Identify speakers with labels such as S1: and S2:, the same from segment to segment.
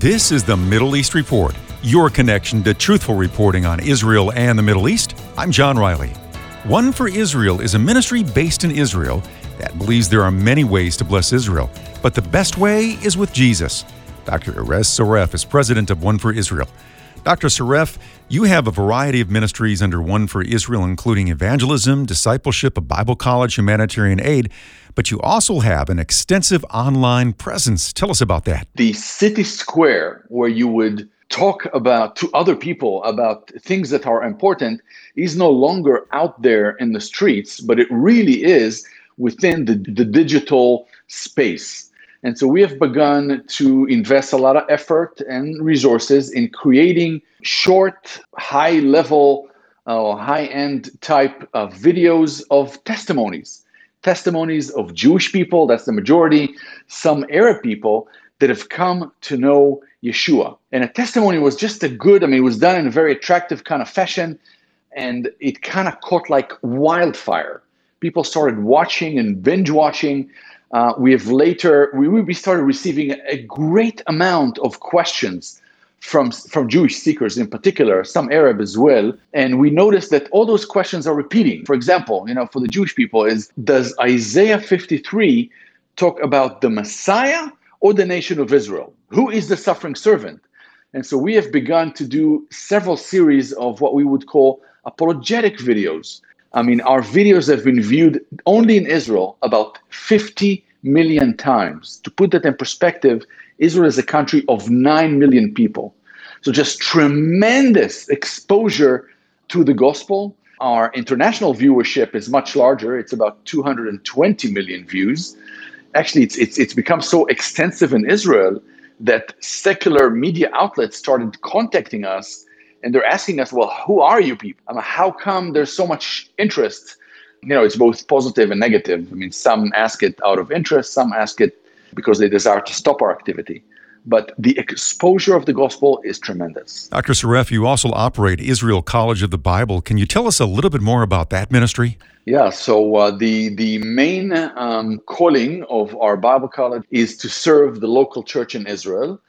S1: This is the Middle East Report, your connection to truthful reporting on Israel and the Middle East. I'm John Riley. One for Israel is a ministry based in Israel that believes there are many ways to bless Israel, but the best way is with Jesus. Dr. Erez Soref is president of One for Israel. Dr. Soref, you have a variety of ministries under One for Israel, including evangelism, discipleship, a Bible college, humanitarian aid, but you also have an extensive online presence. Tell us about that.
S2: The city square, where you would talk about to other people about things that are important, is no longer out there in the streets, but it really is within the, the digital space. And so we have begun to invest a lot of effort and resources in creating short, high level, uh, high end type of videos of testimonies. Testimonies of Jewish people, that's the majority, some Arab people that have come to know Yeshua. And a testimony was just a good, I mean, it was done in a very attractive kind of fashion, and it kind of caught like wildfire. People started watching and binge watching uh, we have later we, we started receiving a great amount of questions from from Jewish seekers in particular, some Arab as well, and we noticed that all those questions are repeating. For example, you know, for the Jewish people, is does Isaiah 53 talk about the Messiah or the nation of Israel? Who is the suffering servant? And so we have begun to do several series of what we would call apologetic videos I mean, our videos have been viewed only in Israel about 50 million times. To put that in perspective, Israel is a country of 9 million people. So, just tremendous exposure to the gospel. Our international viewership is much larger, it's about 220 million views. Actually, it's, it's, it's become so extensive in Israel that secular media outlets started contacting us and they're asking us, well, who are you people? I mean, how come there's so much interest? You know, it's both positive and negative. I mean, some ask it out of interest, some ask it because they desire to stop our activity. But the exposure of the gospel is tremendous.
S1: Dr. Soref, you also operate Israel College of the Bible. Can you tell us a little bit more about that ministry?
S2: Yeah, so uh, the the main um, calling of our Bible college is to serve the local church in Israel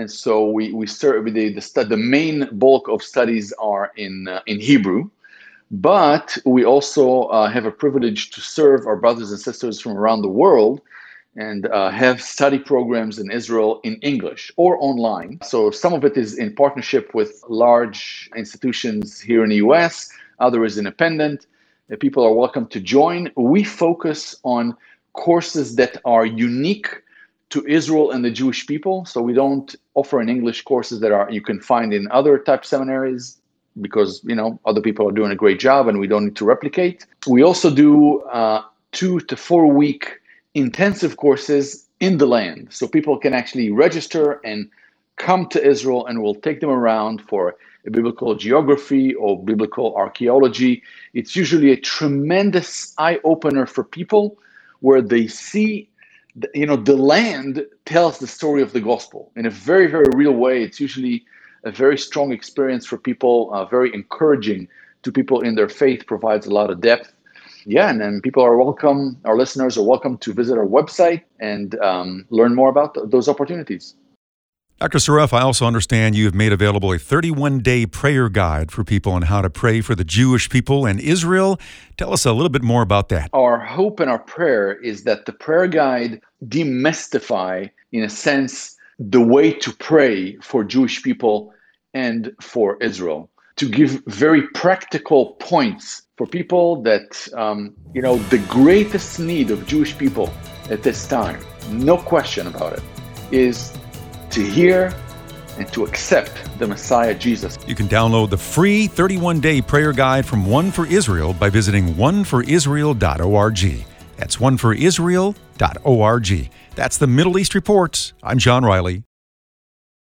S2: and so we we start the the, the main bulk of studies are in uh, in Hebrew, but we also uh, have a privilege to serve our brothers and sisters from around the world and uh, have study programs in Israel in English or online. So some of it is in partnership with large institutions here in the US, other is independent. People are welcome to join. We focus on courses that are unique to Israel and the Jewish people. So we don't offer in English courses that are you can find in other type seminaries because you know other people are doing a great job and we don't need to replicate. We also do uh, two to four week intensive courses in the land, so people can actually register and come to Israel, and we'll take them around for biblical geography or biblical archaeology. It's usually a tremendous eye opener for people where they see you know the land tells the story of the gospel in a very very real way. It's usually a very strong experience for people uh, very encouraging to people in their faith provides a lot of depth. Yeah and then people are welcome our listeners are welcome to visit our website and um, learn more about th- those opportunities
S1: Dr. Soref, I also understand you have made available a 31 day prayer guide for people on how to pray for the Jewish people and Israel. Tell us a little bit more about that.
S2: Our hope and our prayer is that the prayer guide demystify, in a sense, the way to pray for Jewish people and for Israel, to give very practical points for people that, um, you know, the greatest need of Jewish people at this time, no question about it, is to hear and to accept the Messiah Jesus.
S1: You can download the free 31 day prayer guide from One for Israel by visiting oneforisrael.org. That's oneforisrael.org. That's the Middle East Reports. I'm John Riley.